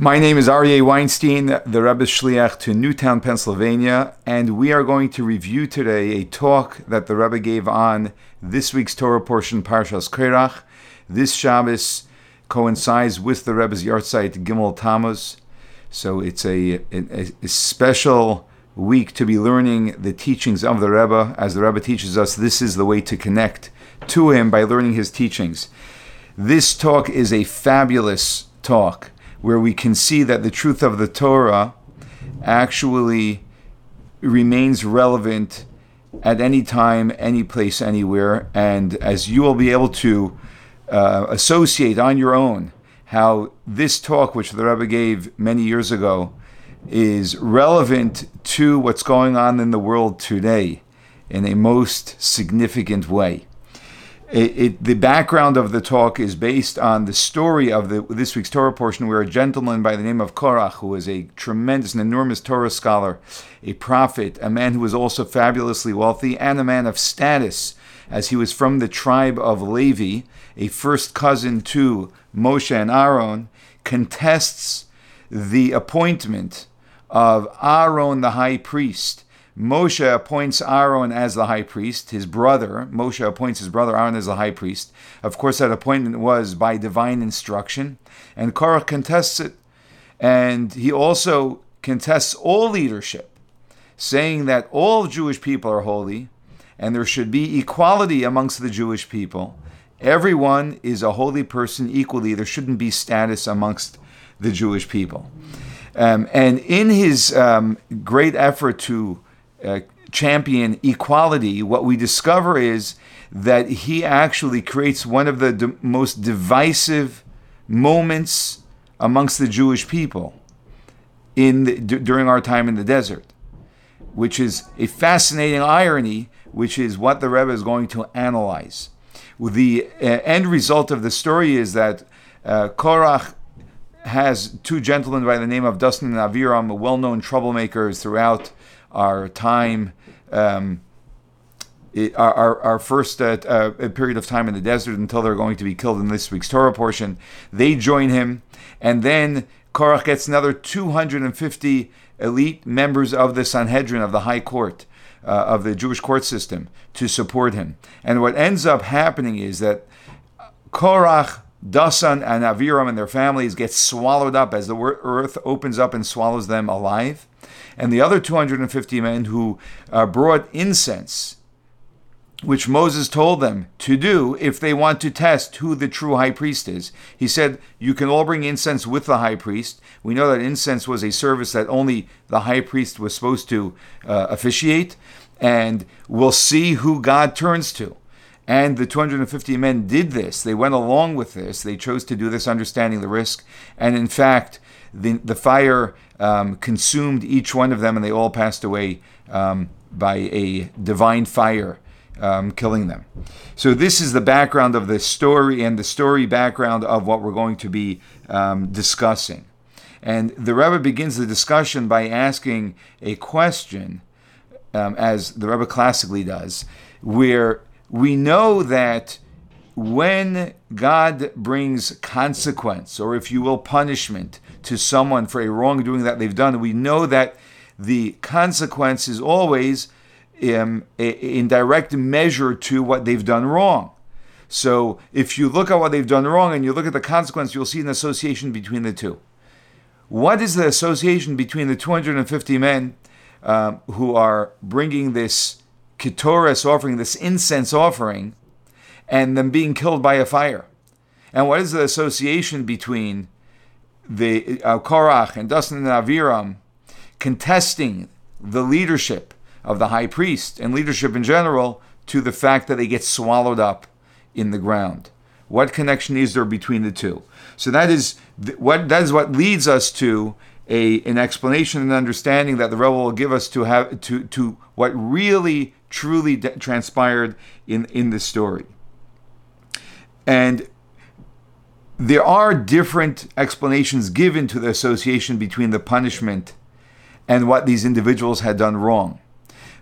My name is Aryeh Weinstein, the Rebbe Shliach to Newtown, Pennsylvania, and we are going to review today a talk that the Rebbe gave on this week's Torah portion, Parshas Korach. This Shabbos coincides with the Rebbe's Yahrzeit Gimel Tammuz, so it's a, a, a special week to be learning the teachings of the Rebbe. As the Rebbe teaches us, this is the way to connect to him by learning his teachings. This talk is a fabulous talk where we can see that the truth of the Torah actually remains relevant at any time, any place, anywhere. And as you will be able to uh, associate on your own how this talk, which the Rebbe gave many years ago, is relevant to what's going on in the world today in a most significant way. It, it, the background of the talk is based on the story of the, this week's Torah portion, where a gentleman by the name of Korach, who was a tremendous and enormous Torah scholar, a prophet, a man who was also fabulously wealthy, and a man of status, as he was from the tribe of Levi, a first cousin to Moshe and Aaron, contests the appointment of Aaron the high priest Moshe appoints Aaron as the high priest, his brother. Moshe appoints his brother Aaron as the high priest. Of course, that appointment was by divine instruction. And Korach contests it. And he also contests all leadership, saying that all Jewish people are holy and there should be equality amongst the Jewish people. Everyone is a holy person equally. There shouldn't be status amongst the Jewish people. Um, and in his um, great effort to uh, champion equality, what we discover is that he actually creates one of the d- most divisive moments amongst the Jewish people in the, d- during our time in the desert, which is a fascinating irony, which is what the Rebbe is going to analyze. The uh, end result of the story is that uh, Korach has two gentlemen by the name of Dasan and Aviram, well-known troublemakers throughout our time, um, our, our first uh, uh, period of time in the desert until they're going to be killed in this week's Torah portion. They join him, and then Korach gets another 250 elite members of the Sanhedrin, of the High Court. Uh, of the Jewish court system to support him. And what ends up happening is that Korach, Dasan, and Aviram and their families get swallowed up as the earth opens up and swallows them alive and the other 250 men who uh, brought incense, which Moses told them to do if they want to test who the true high priest is. He said, You can all bring incense with the high priest. We know that incense was a service that only the high priest was supposed to uh, officiate, and we'll see who God turns to. And the 250 men did this. They went along with this. They chose to do this understanding the risk. And in fact, the, the fire um, consumed each one of them, and they all passed away um, by a divine fire. Um, killing them. So, this is the background of the story and the story background of what we're going to be um, discussing. And the Rebbe begins the discussion by asking a question, um, as the Rebbe classically does, where we know that when God brings consequence, or if you will, punishment to someone for a wrongdoing that they've done, we know that the consequence is always um, in direct measure to what they've done wrong. So if you look at what they've done wrong and you look at the consequence, you'll see an association between the two. What is the association between the 250 men um, who are bringing this ketoris offering, this incense offering, and them being killed by a fire? And what is the association between the uh, Korach and Dasan and Aviram contesting the leadership of the high priest and leadership in general to the fact that they get swallowed up in the ground. What connection is there between the two? So that is th- what that is what leads us to a an explanation and understanding that the Rebbe will give us to have to to what really truly de- transpired in in this story. And there are different explanations given to the association between the punishment and what these individuals had done wrong.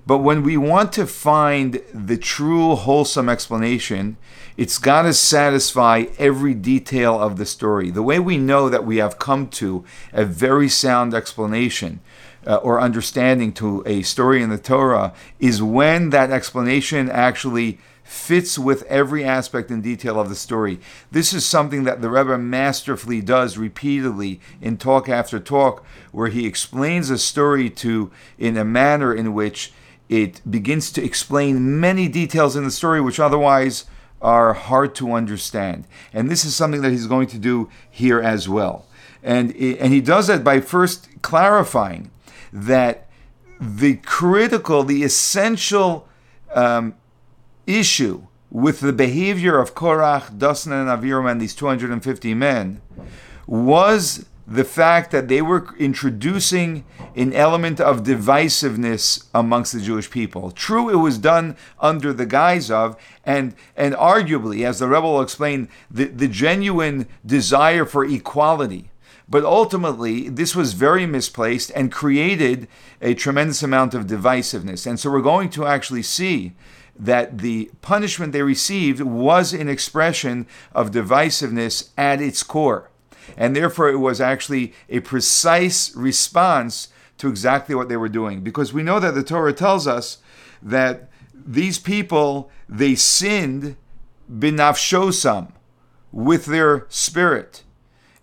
But when we want to find the true wholesome explanation, it's got to satisfy every detail of the story. The way we know that we have come to a very sound explanation uh, or understanding to a story in the Torah is when that explanation actually fits with every aspect and detail of the story. This is something that the Rebbe masterfully does repeatedly in talk after talk, where he explains a story to in a manner in which it begins to explain many details in the story which otherwise are hard to understand. And this is something that he's going to do here as well. And, and he does that by first clarifying that the critical, the essential um, issue with the behavior of Korach, Dasan, and Aviram and these 250 men was the fact that they were introducing an element of divisiveness amongst the Jewish people. True, it was done under the guise of, and and arguably, as the Rebbe will explain, the, the genuine desire for equality. But ultimately, this was very misplaced and created a tremendous amount of divisiveness. And so we're going to actually see that the punishment they received was an expression of divisiveness at its core. And therefore, it was actually a precise response to exactly what they were doing. Because we know that the Torah tells us that these people, they sinned binafshosam, with their spirit.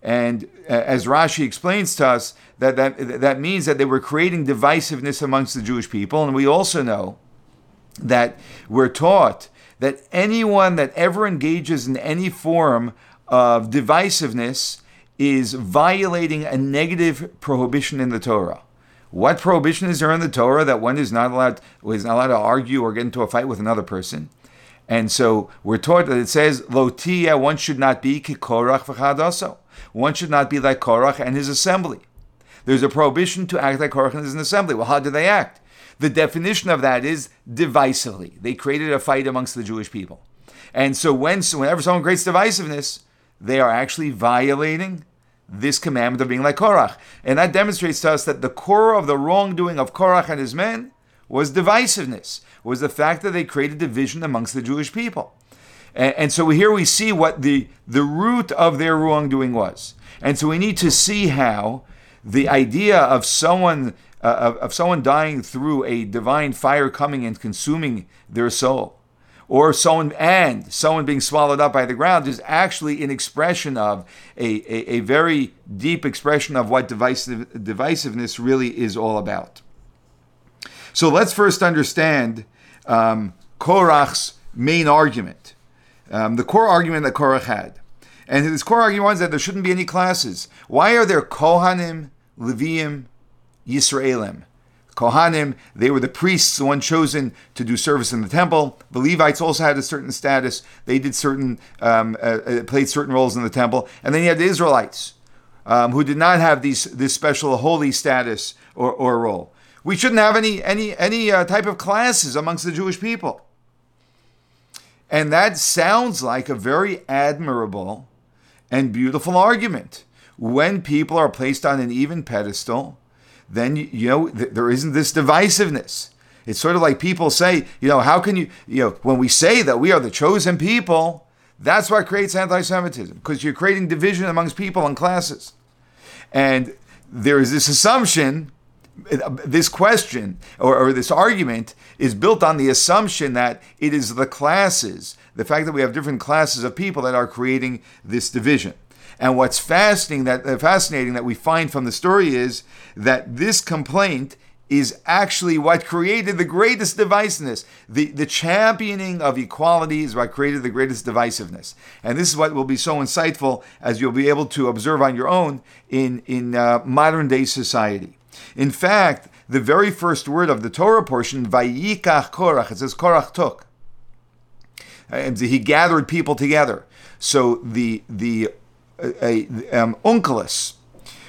And uh, as Rashi explains to us, that, that, that means that they were creating divisiveness amongst the Jewish people. And we also know that we're taught that anyone that ever engages in any form of divisiveness is violating a negative prohibition in the Torah. What prohibition is there in the Torah that one is not allowed is not allowed to argue or get into a fight with another person? And so we're taught that it says lotia one should not be kikorach v'chadaso. One should not be like Korach and his assembly. There's a prohibition to act like Korach and his assembly. Well, how do they act? The definition of that is divisively. They created a fight amongst the Jewish people. And so when, whenever someone creates divisiveness, they are actually violating this commandment of being like Korach. And that demonstrates to us that the core of the wrongdoing of Korach and his men was divisiveness, was the fact that they created division amongst the Jewish people. And, and so here we see what the, the root of their wrongdoing was. And so we need to see how the idea of someone uh, of, of someone dying through a divine fire coming and consuming their soul or someone and someone being swallowed up by the ground is actually an expression of a, a, a very deep expression of what divisive, divisiveness really is all about. So let's first understand um, Korach's main argument, um, the core argument that Korach had. And his core argument was that there shouldn't be any classes. Why are there Kohanim, Leviim, Yisraelim? Kohanim, they were the priests, the one chosen to do service in the temple. The Levites also had a certain status. They did certain, um, uh, uh, played certain roles in the temple. And then you had the Israelites, um, who did not have these, this special holy status or, or role. We shouldn't have any, any, any uh, type of classes amongst the Jewish people. And that sounds like a very admirable and beautiful argument. When people are placed on an even pedestal, then you know there isn't this divisiveness. It's sort of like people say, you know, how can you, you know, when we say that we are the chosen people, that's what creates anti-Semitism because you're creating division amongst people and classes, and there is this assumption, uh, this question or, or this argument is built on the assumption that it is the classes, the fact that we have different classes of people that are creating this division. And what's fascinating that uh, fascinating that we find from the story is that this complaint is actually what created the greatest divisiveness. The, the championing of equality is what created the greatest divisiveness. And this is what will be so insightful as you'll be able to observe on your own in, in uh, modern day society. In fact, the very first word of the Torah portion, Vayikach Korach, it says Korach took. And he gathered people together. So the the a, um, Onkelos,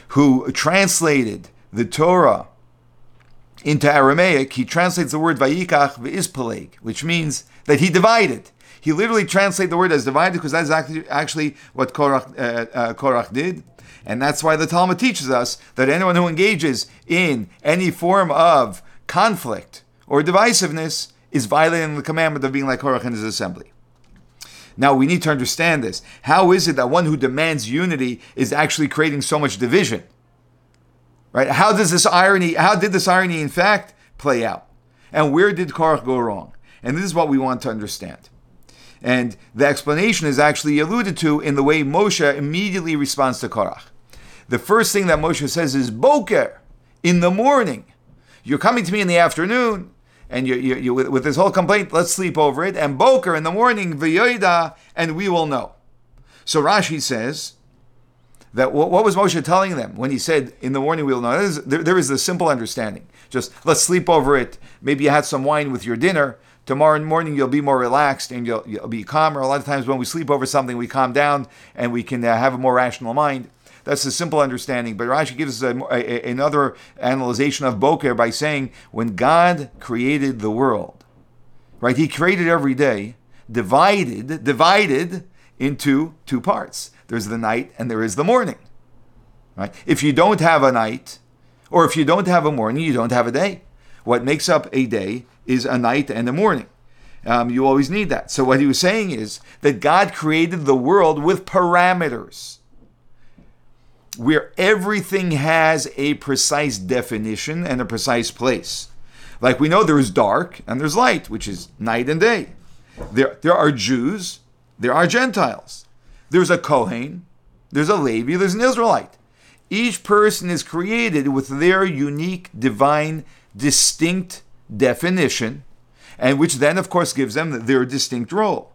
who translated the Torah into Aramaic, he translates the word Vayikach v'ispeleg, which means that he divided. He literally translated the word as divided because that's actually, actually what Korach, uh, uh, Korach did. And that's why the Talmud teaches us that anyone who engages in any form of conflict or divisiveness is violating the commandment of being like Korach in his assembly. Now we need to understand this. How is it that one who demands unity is actually creating so much division? Right? How does this irony, how did this irony in fact play out? And where did Korach go wrong? And this is what we want to understand. And the explanation is actually alluded to in the way Moshe immediately responds to Korach. The first thing that Moshe says is Boker, in the morning. You're coming to me in the afternoon, and you, you, you with, this whole complaint, let's sleep over it. And Boker in the morning, V'yoida, and we will know. So Rashi says that what, what, was Moshe telling them when he said, in the morning we will know? Is, there, there is a simple understanding. Just let's sleep over it. Maybe you had some wine with your dinner. Tomorrow morning you'll be more relaxed and you'll, you'll be calmer. A lot of times when we sleep over something, we calm down and we can uh, have a more rational mind. That's a simple understanding. But Rashi gives us a, a, another analysis of Boker by saying when God created the world, right? He created every day, divided, divided into two parts. There's the night and there is the morning. Right? If you don't have a night, or if you don't have a morning, you don't have a day. What makes up a day is a night and a morning. Um, you always need that. So what he was saying is that God created the world with parameters where everything has a precise definition and a precise place. Like we know there is dark and there's light, which is night and day. There, there are Jews, there are Gentiles. There's a Kohen, there's a Levi, there's an Israelite. Each person is created with their unique, divine, distinct definition, and which then, of course, gives them their distinct role.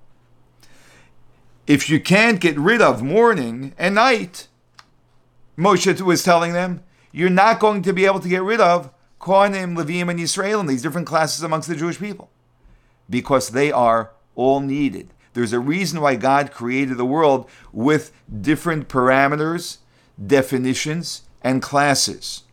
If you can't get rid of morning and night, Moshe was telling them, you're not going to be able to get rid of Kohanim, Levim, and Yisrael and these different classes amongst the Jewish people because they are all needed. There's a reason why God created the world with different parameters, definitions, and classes.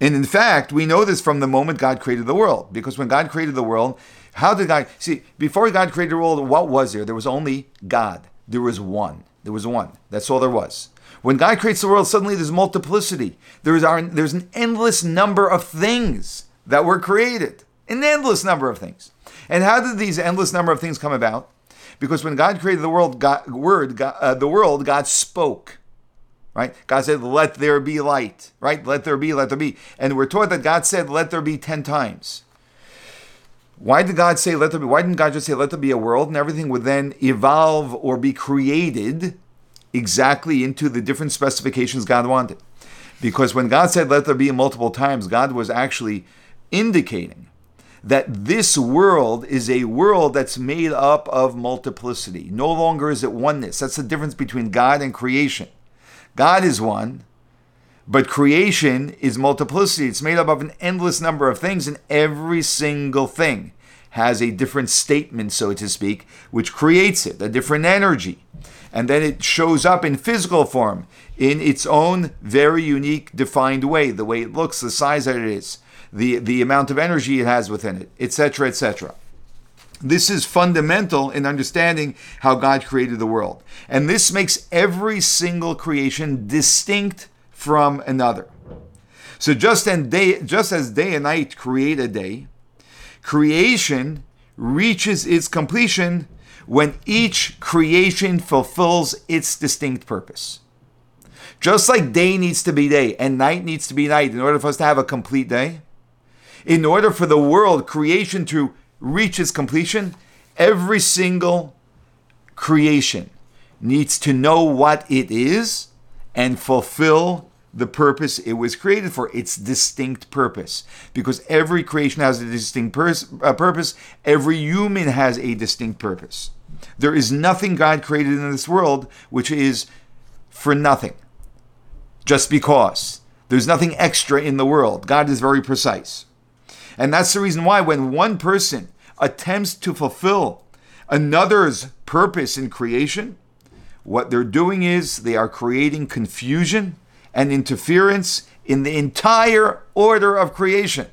And in fact, we know this from the moment God created the world, because when God created the world, how did God see? Before God created the world, what was there? There was only God. There was one. There was one. That's all there was. When God creates the world, suddenly there's multiplicity. There's, our, there's an endless number of things that were created. An endless number of things. And how did these endless number of things come about? Because when God created the world, God, word, God, uh, the world, God spoke. Right? God said, "Let there be light." Right? Let there be. Let there be. And we're taught that God said, "Let there be" ten times. Why did God say, "Let there be"? Why didn't God just say, "Let there be a world," and everything would then evolve or be created exactly into the different specifications God wanted. Because when God said, let there be multiple times, God was actually indicating that this world is a world that's made up of multiplicity. No longer is it oneness. That's the difference between God and creation. God is one, but creation is multiplicity. It's made up of an endless number of things, and every single thing has a different statement, so to speak, which creates it, a different energy and then it shows up in physical form in its own very unique, defined way the way it looks, the size that it is, the, the amount of energy it has within it, etc., etc. This is fundamental in understanding how God created the world. And this makes every single creation distinct from another. So just, day, just as day and night create a day, creation reaches its completion when each creation fulfills its distinct purpose. Just like day needs to be day and night needs to be night in order for us to have a complete day, in order for the world, creation to reach its completion, every single creation needs to know what it is and fulfill the purpose it was created for, its distinct purpose. Because every creation has a distinct pers- uh, purpose, every human has a distinct purpose. There is nothing God created in this world which is for nothing, just because. There's nothing extra in the world. God is very precise. And that's the reason why when one person attempts to fulfill another's purpose in creation, what they're doing is they are creating confusion and interference in the entire order of creation.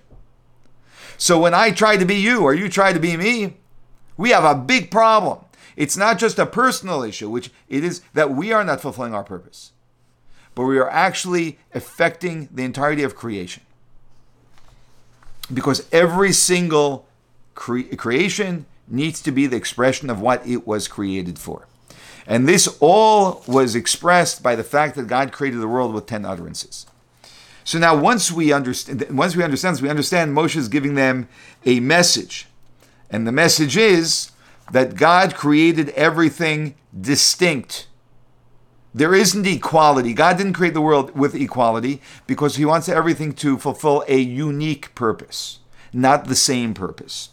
So when I try to be you or you try to be me, we have a big problem. It's not just a personal issue, which it is that we are not fulfilling our purpose, but we are actually affecting the entirety of creation. because every single cre- creation needs to be the expression of what it was created for. And this all was expressed by the fact that God created the world with 10 utterances. So now once we understand once we understand this, we understand Moshe is giving them a message. And the message is that God created everything distinct. There isn't equality. God didn't create the world with equality because he wants everything to fulfill a unique purpose, not the same purpose.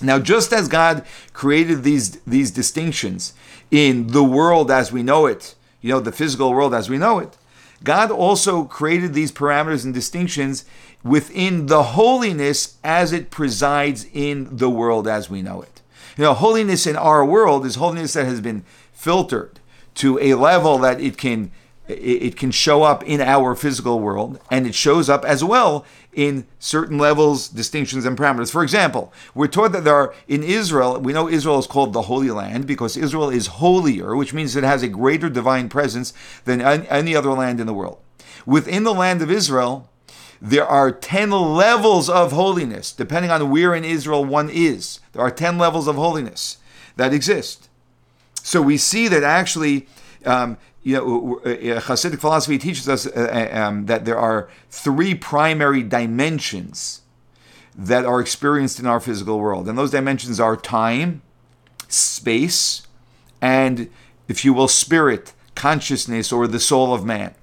Now, just as God created these, these distinctions in the world as we know it, you know, the physical world as we know it, God also created these parameters and distinctions within the holiness as it presides in the world as we know it. You know, holiness in our world is holiness that has been filtered to a level that it can it can show up in our physical world and it shows up as well in certain levels, distinctions, and parameters. For example, we're taught that there are in Israel, we know Israel is called the Holy Land because Israel is holier, which means it has a greater divine presence than any other land in the world. Within the land of Israel, there are 10 levels of holiness, depending on where in Israel one is. There are 10 levels of holiness that exist. So we see that actually um, you know, uh, uh, Hasidic philosophy teaches us uh, um, that there are three primary dimensions that are experienced in our physical world. And those dimensions are time, space, and, if you will, spirit, consciousness, or the soul of man.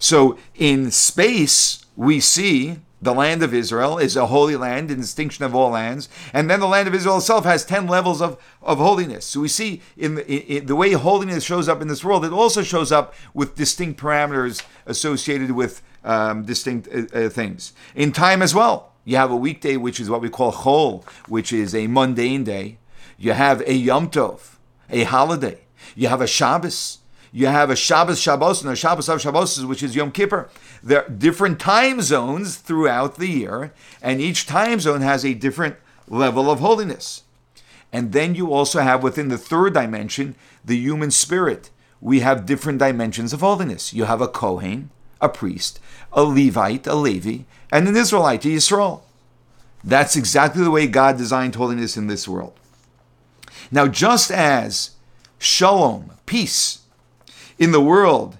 So in space, we see the land of Israel is a holy land in distinction of all lands. And then the land of Israel itself has 10 levels of, of holiness. So we see in the, in the way holiness shows up in this world, it also shows up with distinct parameters associated with um, distinct uh, uh, things. In time as well, you have a weekday, which is what we call chol, which is a mundane day. You have a Yom Tov, a holiday. You have a Shabbos. You have a Shabbos Shabbos and a Shabbos of Shabbos, which is Yom Kippur. There are different time zones throughout the year, and each time zone has a different level of holiness. And then you also have within the third dimension the human spirit. We have different dimensions of holiness. You have a Kohen, a priest, a Levite, a Levi, and an Israelite, a Yisrael. That's exactly the way God designed holiness in this world. Now, just as shalom, peace, in the world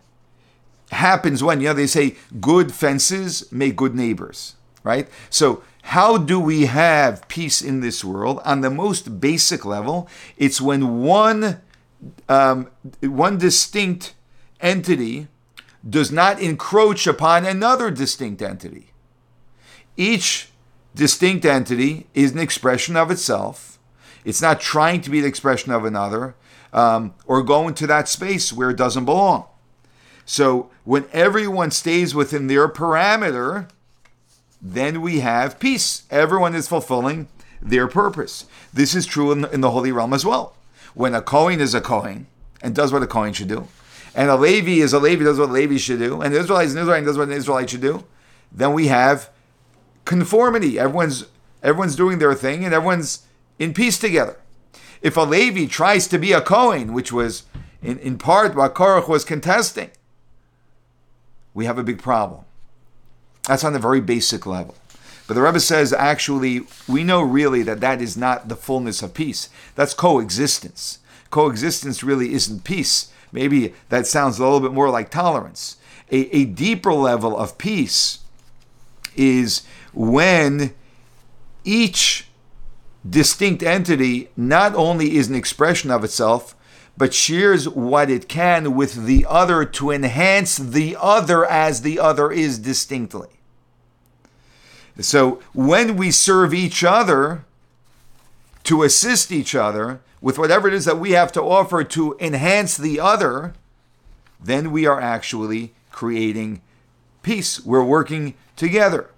happens when, you know, they say good fences make good neighbors, right? So, how do we have peace in this world? On the most basic level, it's when one, um, one distinct entity does not encroach upon another distinct entity. Each distinct entity is an expression of itself. It's not trying to be the expression of another um, or go into that space where it doesn't belong. So when everyone stays within their parameter, then we have peace. Everyone is fulfilling their purpose. This is true in the, in the holy realm as well. When a Kohen is a Kohen and does what a Kohen should do, and a Levi is a Levi does what a Levi should do, and an Israelite is an Israelite and does what an Israelite should do, then we have conformity. Everyone's everyone's doing their thing and everyone's in peace together. If a Levi tries to be a Kohen, which was in, in part what Korach was contesting, we have a big problem. That's on the very basic level. But the Rebbe says, actually, we know really that that is not the fullness of peace. That's coexistence. Coexistence really isn't peace. Maybe that sounds a little bit more like tolerance. A, a deeper level of peace is when each distinct entity not only is an expression of itself, but shares what it can with the other to enhance the other as the other is distinctly. So when we serve each other to assist each other with whatever it is that we have to offer to enhance the other, then we are actually creating peace. We're working together.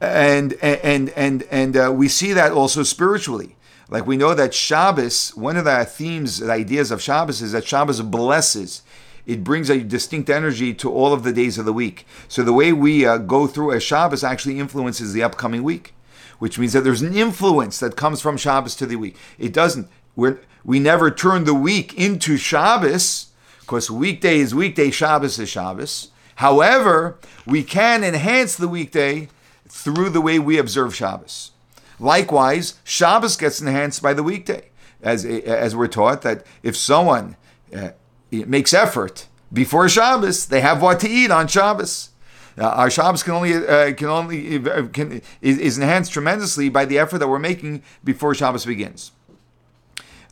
And and and and uh, we see that also spiritually. Like we know that Shabbos, one of the themes, the ideas of Shabbos is that Shabbos blesses. It brings a distinct energy to all of the days of the week. So the way we uh, go through a Shabbos actually influences the upcoming week, which means that there's an influence that comes from Shabbos to the week. It doesn't. We're, we never turn the week into Shabbos, because weekday is weekday, Shabbos is Shabbos. However, we can enhance the weekday through the way we observe Shabbos. Likewise, Shabbos gets enhanced by the weekday, as, as we're taught that if someone uh, makes effort before Shabbos, they have what to eat on Shabbos. Uh, our Shabbos can only uh, can only can, is, is, enhanced tremendously by the effort that we're making before Shabbos begins.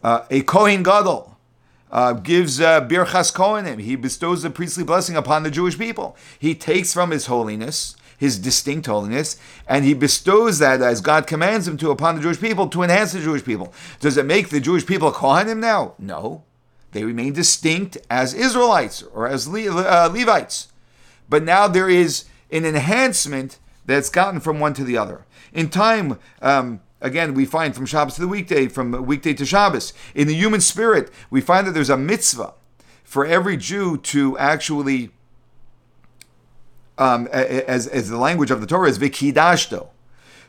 Uh, a Kohen Gadol uh, gives uh, Birchas Kohenim. He bestows the priestly blessing upon the Jewish people. He takes from his holiness, his distinct holiness, and he bestows that as God commands him to upon the Jewish people to enhance the Jewish people. Does it make the Jewish people Kohanim now? No. They remain distinct as Israelites or as Le- uh, Levites. But now there is an enhancement that's gotten from one to the other. In time, um, again, we find from Shabbos to the weekday, from weekday to Shabbos. In the human spirit, we find that there's a mitzvah for every Jew to actually, um, as, as the language of the Torah is, vikidashto,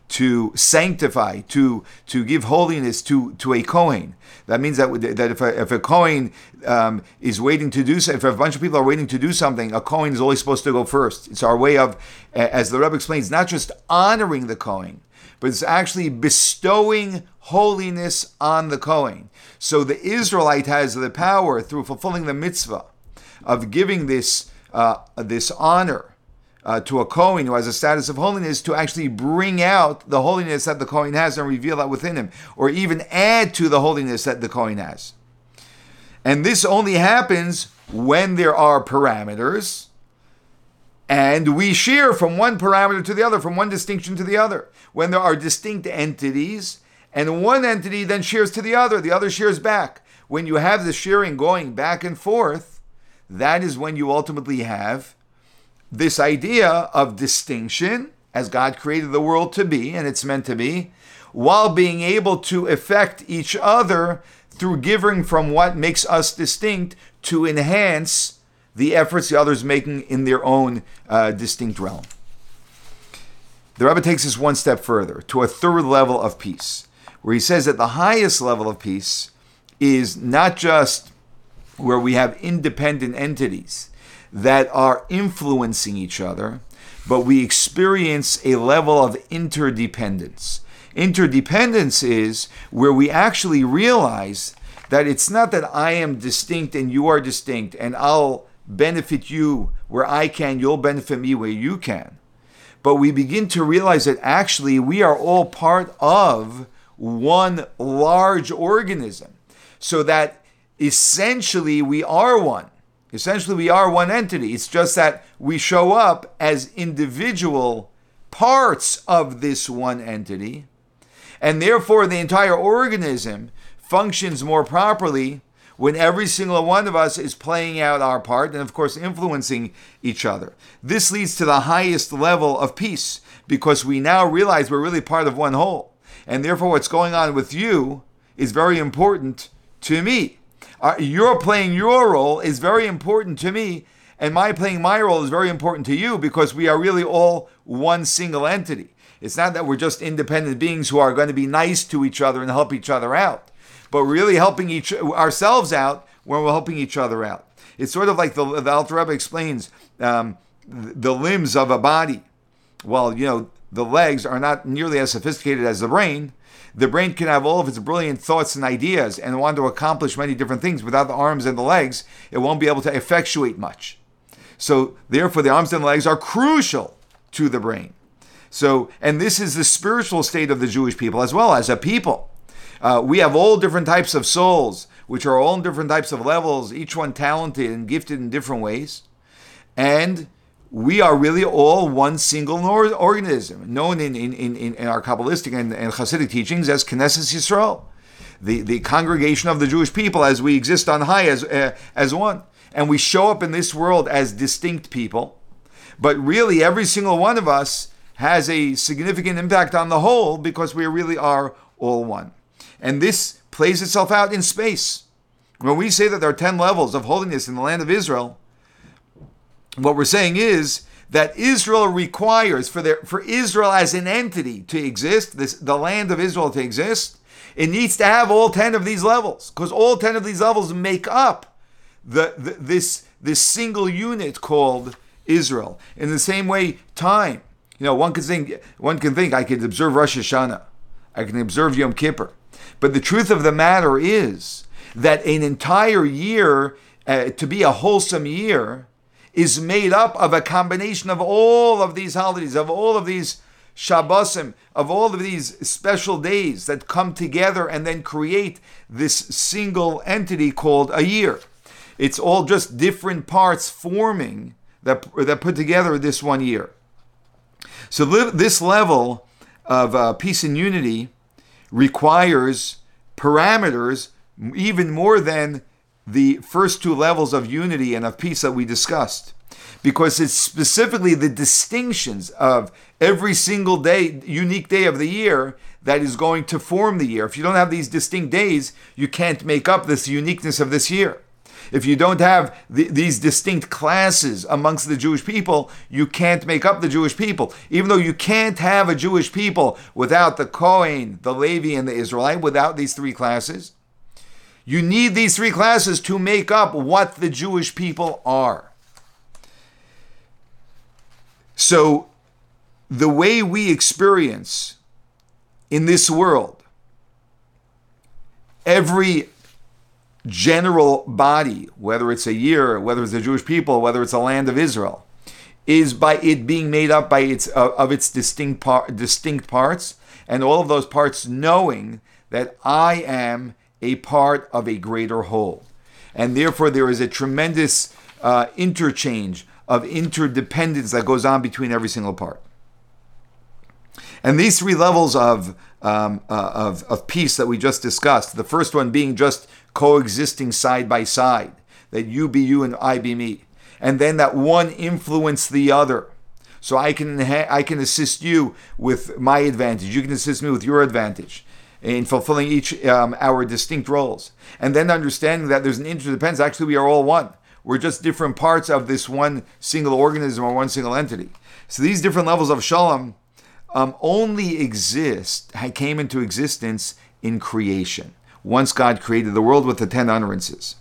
to sanctify, to to give holiness to to a Kohen. That means that that if a, if a Kohen um, is waiting to do so, if a bunch of people are waiting to do something, a Kohen is always supposed to go first. It's our way of, as the Rebbe explains, not just honoring the Kohen, but it's actually bestowing holiness on the Kohen. So the Israelite has the power through fulfilling the mitzvah of giving this uh, this honor uh, to a Kohen who has a status of holiness to actually bring out the holiness that the Kohen has and reveal that within him, or even add to the holiness that the Kohen has. And this only happens when there are parameters, and we shear from one parameter to the other, from one distinction to the other. When there are distinct entities, and one entity then shears to the other, the other shears back. When you have the shearing going back and forth, that is when you ultimately have this idea of distinction as God created the world to be, and it's meant to be, while being able to affect each other through giving from what makes us distinct to enhance the efforts the others making in their own uh, distinct realm. The Rebbe takes this one step further to a third level of peace, where he says that the highest level of peace is not just where we have independent entities that are influencing each other, but we experience a level of interdependence. Interdependence is where we actually realize that it's not that I am distinct and you are distinct and I'll benefit you where I can, you'll benefit me where you can. But we begin to realize that actually we are all part of one large organism. So that essentially we are one. Essentially, we are one entity. It's just that we show up as individual parts of this one entity. And therefore, the entire organism functions more properly when every single one of us is playing out our part and, of course, influencing each other. This leads to the highest level of peace because we now realize we're really part of one whole. And therefore, what's going on with you is very important to me uh, your playing your role is very important to me, and my playing my role is very important to you because we are really all one single entity. It's not that we're just independent beings who are going to be nice to each other and help each other out, but really helping each ourselves out when we're helping each other out. It's sort of like the, the Alter Rebbe explains um, the limbs of a body. Well, you know, the legs are not nearly as sophisticated as the brain, the brain can have all of its brilliant thoughts and ideas and want to accomplish many different things without the arms and the legs, it won't be able to effectuate much. So, therefore, the arms and legs are crucial to the brain. So, and this is the spiritual state of the Jewish people as well as a people. Uh, we have all different types of souls, which are all different types of levels, each one talented and gifted in different ways. And we are really all one single organism, known in, in, in, in our Kabbalistic and, and Hasidic teachings as Knesset Yisrael, the, the congregation of the Jewish people as we exist on high as, uh, as one. And we show up in this world as distinct people, but really every single one of us has a significant impact on the whole because we really are all one. And this plays itself out in space. When we say that there are 10 levels of holiness in the land of Israel, what we're saying is that Israel requires for their for Israel as an entity to exist, this the land of Israel to exist, it needs to have all 10 of these levels because all 10 of these levels make up the, the, this this single unit called Israel. In the same way, time. You know, one can think one can think I could observe Rosh Hashanah, I can observe Yom Kippur, but the truth of the matter is that an entire year uh, to be a wholesome year is made up of a combination of all of these holidays, of all of these Shabbosim, of all of these special days that come together and then create this single entity called a year. It's all just different parts forming that, that put together this one year. So this level of uh, peace and unity requires parameters even more than the first two levels of unity and of peace that we discussed because it's specifically the distinctions of every single day, unique day of the year that is going to form the year. If you don't have these distinct days, you can't make up this uniqueness of this year. If you don't have the, these distinct classes amongst the Jewish people, you can't make up the Jewish people. Even though you can't have a Jewish people without the Kohen, the Levi, and the Israelite, without these three classes, you need these three classes to make up what the Jewish people are. So, the way we experience in this world, every general body, whether it's a year, whether it's the Jewish people, whether it's a land of Israel, is by it being made up by its uh, of its distinct par- distinct parts, and all of those parts knowing that I am a part of a greater whole. And therefore, there is a tremendous uh, interchange of interdependence that goes on between every single part. And these three levels of, um, uh, of, of peace that we just discussed, the first one being just coexisting side by side, that you be you and I be me, and then that one influence the other. So I can I can assist you with my advantage. You can assist me with your advantage in fulfilling each um, our distinct roles, and then understanding that there's an interdependence. Actually, we are all one. We're just different parts of this one single organism or one single entity. So these different levels of shalom um, only exist came into existence in creation. Once God created the world with the ten utterances.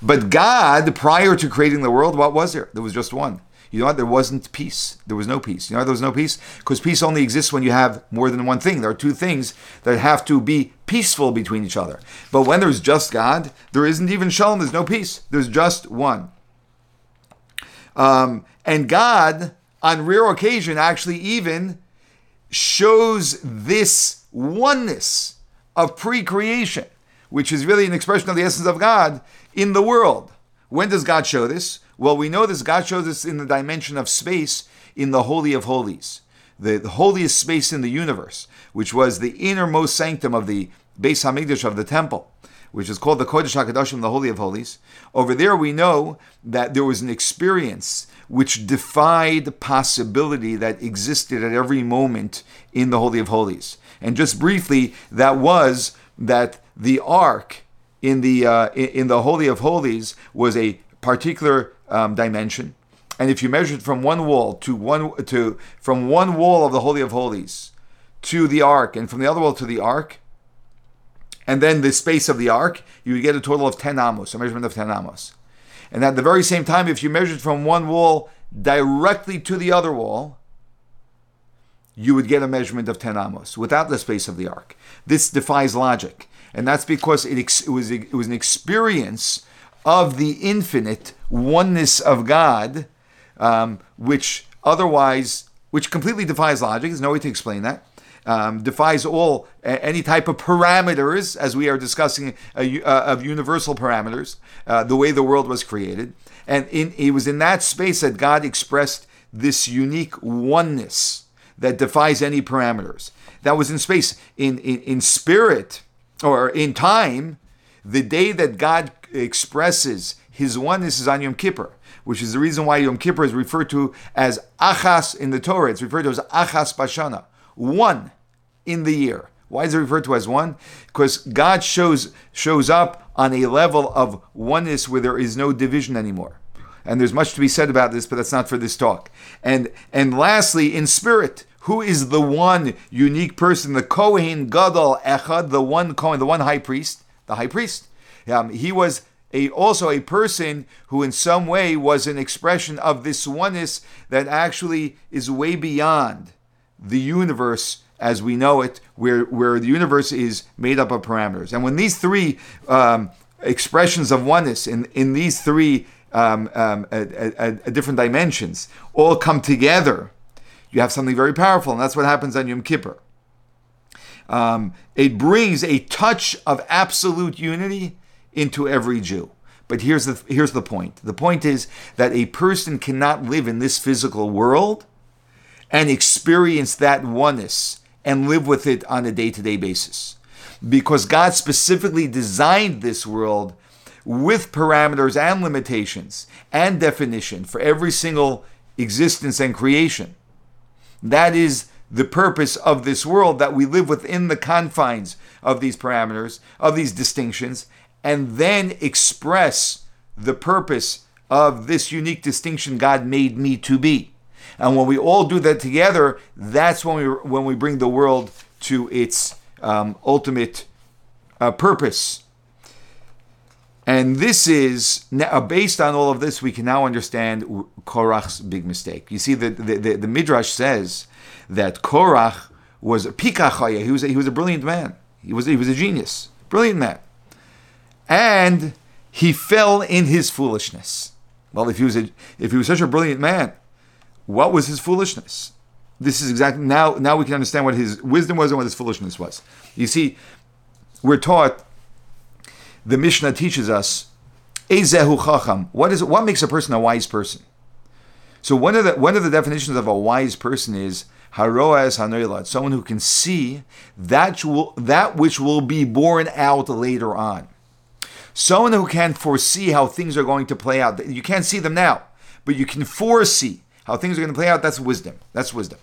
But God, prior to creating the world, what was there? There was just one. You know what? There wasn't peace. There was no peace. You know why there was no peace? Because peace only exists when you have more than one thing. There are two things that have to be peaceful between each other. But when there's just God, there isn't even shalom. There's no peace. There's just one. Um, and God, on rare occasion, actually even shows this oneness of pre creation, which is really an expression of the essence of God in the world. When does God show this? Well, we know this. God shows us in the dimension of space in the Holy of Holies, the, the holiest space in the universe, which was the innermost sanctum of the Beis Hamikdash of the temple, which is called the Kodesh Hakadoshim, the Holy of Holies. Over there, we know that there was an experience which defied possibility that existed at every moment in the Holy of Holies. And just briefly, that was that the ark in the uh, in the Holy of Holies was a particular um, dimension, and if you measure it from one wall to one to from one wall of the Holy of Holies to the ark, and from the other wall to the ark, and then the space of the ark, you would get a total of ten amos, a measurement of ten amos. And at the very same time, if you measured from one wall directly to the other wall, you would get a measurement of 10 amos without the space of the ark. This defies logic. And that's because it, it, was, it was an experience of the infinite oneness of God, um, which otherwise, which completely defies logic. There's no way to explain that. Um, defies all any type of parameters, as we are discussing uh, uh, of universal parameters, uh, the way the world was created. And in, it was in that space that God expressed this unique oneness that defies any parameters. That was in space. In, in, in spirit or in time, the day that God expresses his oneness is on Yom Kippur, which is the reason why Yom Kippur is referred to as Achas in the Torah. It's referred to as Achas Bashana, one in the year. Why is it referred to as one? Because God shows shows up on a level of oneness where there is no division anymore. And there's much to be said about this, but that's not for this talk. And and lastly, in spirit, who is the one unique person, the Kohen Gadol Echad, the one Kohen, the one high priest, the high priest. Um, he was a, also a person who in some way was an expression of this oneness that actually is way beyond the universe as we know it, where, where the universe is made up of parameters. And when these three um, expressions of oneness in, in these three um, um, different dimensions all come together, you have something very powerful, and that's what happens on Yom Kippur. Um, it brings a touch of absolute unity into every Jew. But here's the here's the point. The point is that a person cannot live in this physical world and experience that oneness and live with it on a day-to-day basis. Because God specifically designed this world with parameters and limitations and definition for every single existence and creation. That is the purpose of this world that we live within the confines of these parameters, of these distinctions, and then express the purpose of this unique distinction God made me to be. And when we all do that together, that's when we when we bring the world to its um, ultimate uh, purpose. And this is now, based on all of this, we can now understand Korach's big mistake. You see, the, the, the, the Midrash says that Korach was a pikachaya. He was a, he was a brilliant man. He was he was a genius, brilliant man, and he fell in his foolishness. Well, if he was a, if he was such a brilliant man, what was his foolishness? This is exactly now. Now we can understand what his wisdom was and what his foolishness was. You see, we're taught. The Mishnah teaches us, "Ezehu chacham." What is what makes a person a wise person? So one of the one of the definitions of a wise person is haroas hanoilad, someone who can see that will, that which will be born out later on. Someone who can foresee how things are going to play out. You can't see them now, but you can foresee how things are going to play out. That's wisdom. That's wisdom.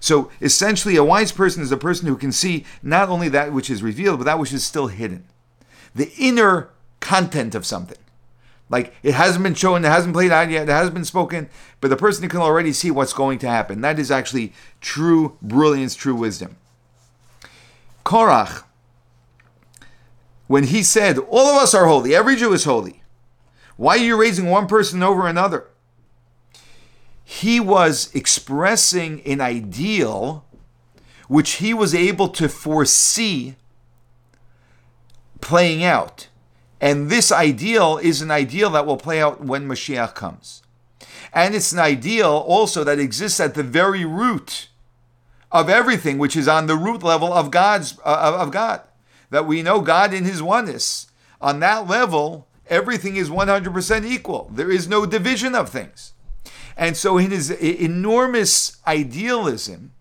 So essentially, a wise person is a person who can see not only that which is revealed, but that which is still hidden. The inner content of something. Like it hasn't been shown, it hasn't played out yet, it hasn't been spoken, but the person can already see what's going to happen. That is actually true brilliance, true wisdom. Korach, when he said, All of us are holy, every Jew is holy, why are you raising one person over another? He was expressing an ideal which he was able to foresee playing out. And this ideal is an ideal that will play out when Mashiach comes. And it's an ideal also that exists at the very root of everything, which is on the root level of God's uh, of God. That we know God in His oneness. On that level, everything is 100% equal. There is no division of things. And so, in his enormous idealism,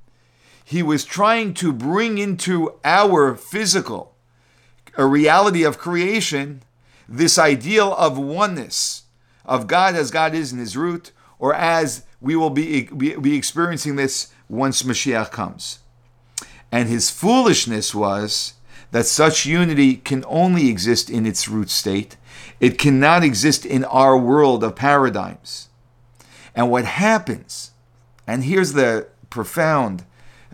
he was trying to bring into our physical a reality of creation this ideal of oneness of God as God is in his root, or as we will be, be, be experiencing this once Mashiach comes. And his foolishness was that such unity can only exist in its root state. It cannot exist in our world of paradigms. And what happens, and here's the profound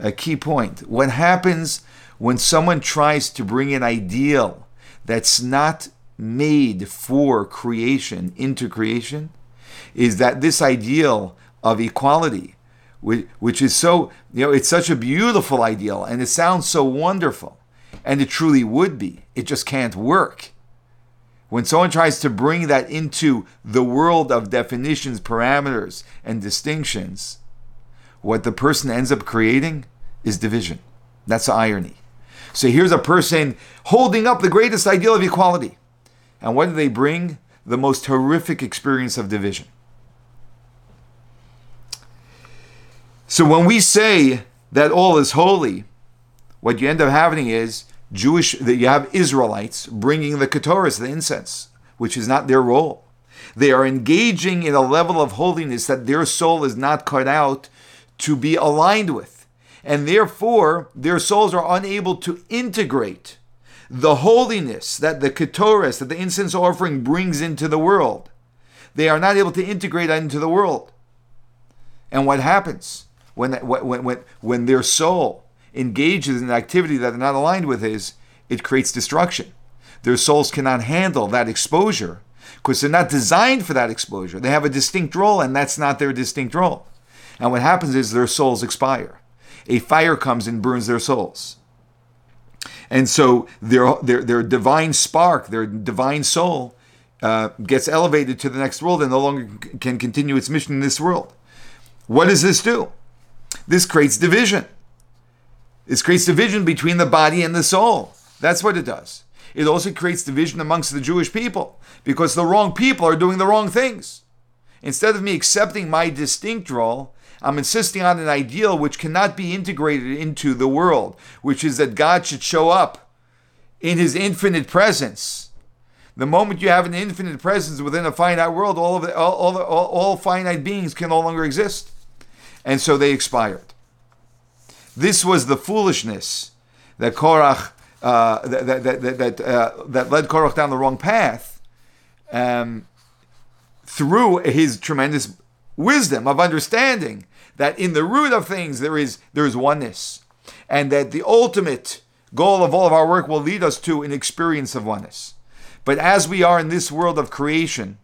uh, key point what happens when someone tries to bring an ideal that's not made for creation into creation is that this ideal of equality which is so you know it's such a beautiful ideal and it sounds so wonderful and it truly would be. It just can't work. When someone tries to bring that into the world of definitions parameters and distinctions what the person ends up creating is division. That's the irony. So here's a person holding up the greatest ideal of equality. And what do they bring? The most horrific experience of division. So when we say that all is holy, what you end up having is Jewish, that you have Israelites bringing the Ketores, the incense, which is not their role. They are engaging in a level of holiness that their soul is not cut out to be aligned with. And therefore, their souls are unable to integrate the holiness that the Ketores, that the incense offering brings into the world. They are not able to integrate into the world. And what happens when, when, when, when their soul engages in an activity that they're not aligned with is it creates destruction. Their souls cannot handle that exposure because they're not designed for that exposure. They have a distinct role, and that's not their distinct role. And what happens is their souls expire. a fire comes and burns their souls. And so their, their, their divine spark, their divine soul, uh, gets elevated to the next world and no longer can continue its mission in this world. What does this do? This creates division. This creates division between the body and the soul. That's what it does. It also creates division amongst the Jewish people because the wrong people are doing the wrong things. Instead of me accepting my distinct role, I'm insisting on an ideal which cannot be integrated into the world, which is that God should show up in his infinite presence. The moment you have an infinite presence within a finite world, all of the, all, all, all, all finite beings can no longer exist. And so they expired. This was the foolishness that Korach uh, that that that that, uh, that led Korach down the wrong path. Um, through his tremendous wisdom of understanding that in the root of things there is there is oneness, and that the ultimate goal of all of our work will lead us to an experience of oneness. But as we are in this world of creation,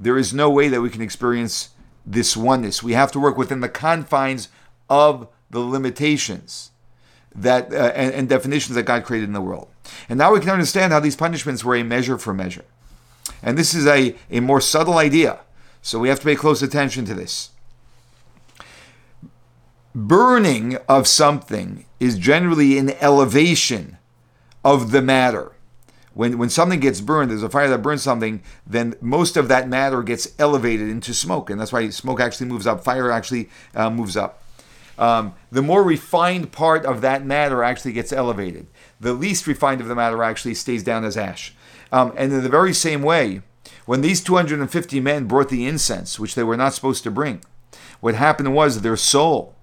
there is no way that we can experience this oneness. We have to work within the confines of the limitations that uh, and, and definitions that God created in the world. And now we can understand how these punishments were a measure for measure. And this is a, a more subtle idea. So we have to pay close attention to this. Burning of something is generally an elevation of the matter. When, when something gets burned, there's a fire that burns something, then most of that matter gets elevated into smoke. And that's why smoke actually moves up, fire actually uh, moves up. Um, the more refined part of that matter actually gets elevated. The least refined of the matter actually stays down as ash. Um, and in the very same way, when these 250 men brought the incense, which they were not supposed to bring, what happened was their soul,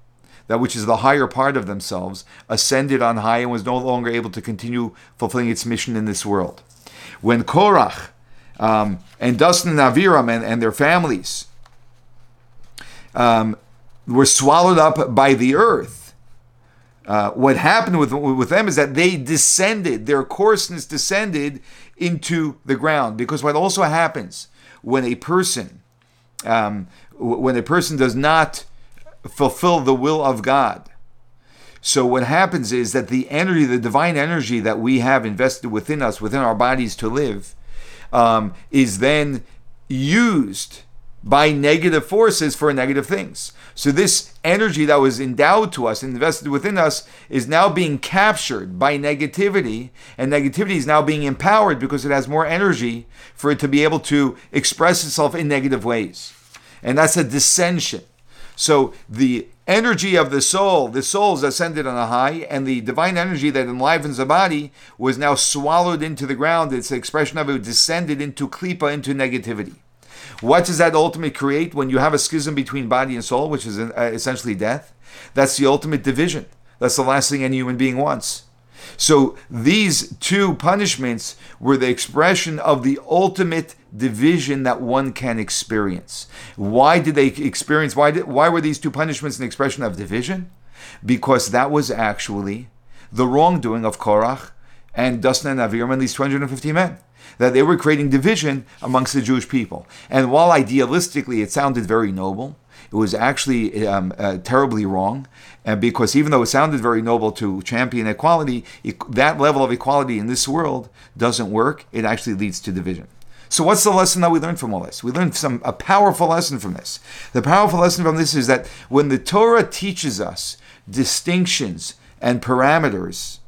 that which is the higher part of themselves, ascended on high and was no longer able to continue fulfilling its mission in this world. When Korach um, and Dasan and Aviram and, and their families um, were swallowed up by the earth, uh, what happened with, with them is that they descended, their coarseness descended into the ground. Because what also happens when a person, um, when a person does not fulfill the will of God, so what happens is that the energy, the divine energy that we have invested within us, within our bodies to live, um, is then used by negative forces for negative things. So this energy that was endowed to us, invested within us, is now being captured by negativity, and negativity is now being empowered because it has more energy for it to be able to express itself in negative ways. And that's a dissension. So the energy of the soul, the soul ascended on a high, and the divine energy that enlivens the body was now swallowed into the ground. It's expression of it descended into klipa, into negativity. What does that ultimately create when you have a schism between body and soul, which is uh, essentially death? That's the ultimate division. That's the last thing any human being wants. So these two punishments were the expression of the ultimate division that one can experience. Why did they experience? Why did? Why were these two punishments an expression of division? Because that was actually the wrongdoing of Korach and Dasan and Aviram these 250 men that they were creating division amongst the Jewish people. And while idealistically it sounded very noble, it was actually um, uh, terribly wrong. And because even though it sounded very noble to champion equality, it, that level of equality in this world doesn't work. It actually leads to division. So what's the lesson that we learned from all this? We learned some a powerful lesson from this. The powerful lesson from this is that when the Torah teaches us distinctions and parameters,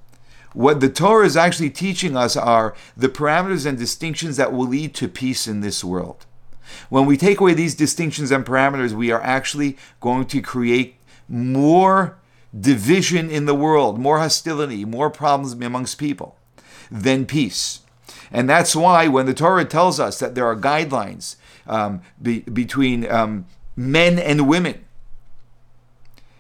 what the Torah is actually teaching us are the parameters and distinctions that will lead to peace in this world. When we take away these distinctions and parameters, we are actually going to create more division in the world, more hostility, more problems amongst people than peace. And that's why when the Torah tells us that there are guidelines um, be, between um, men and women,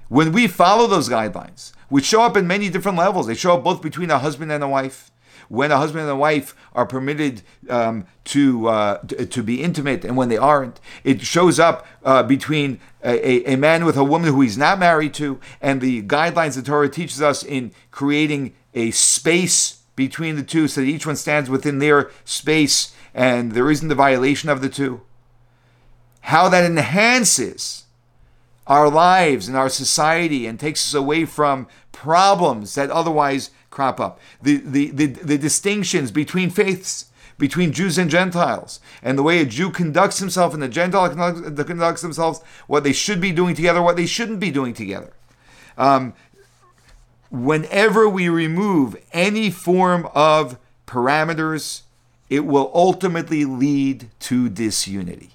when we follow those guidelines, which show up in many different levels. They show up both between a husband and a wife. When a husband and a wife are permitted um, to, uh, to be intimate, and when they aren't, it shows up uh, between a, a man with a woman who he's not married to, and the guidelines the Torah teaches us in creating a space between the two, so that each one stands within their space, and there isn't the violation of the two. How that enhances our lives and our society and takes us away from problems that otherwise crop up. The, the, the, the distinctions between faiths, between Jews and Gentiles, and the way a Jew conducts himself and the Gentile conducts, conducts themselves, what they should be doing together, what they shouldn't be doing together. Um, whenever we remove any form of parameters, it will ultimately lead to disunity.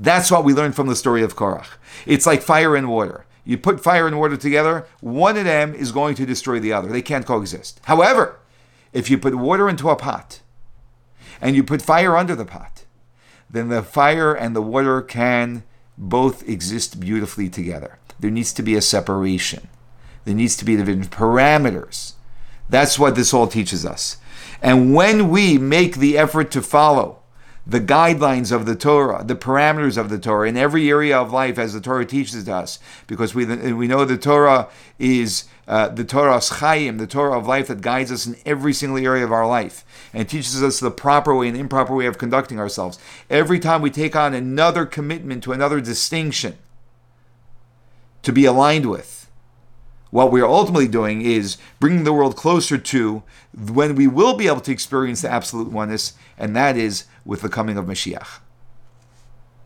That's what we learned from the story of Korach. It's like fire and water. You put fire and water together, one of them is going to destroy the other. They can't coexist. However, if you put water into a pot and you put fire under the pot, then the fire and the water can both exist beautifully together. There needs to be a separation. There needs to be division parameters. That's what this all teaches us. And when we make the effort to follow the guidelines of the Torah, the parameters of the Torah in every area of life as the Torah teaches us, because we, we know the Torah is uh, the Torah Chaim, the Torah of life that guides us in every single area of our life and teaches us the proper way and improper way of conducting ourselves. Every time we take on another commitment to another distinction to be aligned with, what we are ultimately doing is bringing the world closer to when we will be able to experience the absolute oneness, and that is with the coming of Mashiach.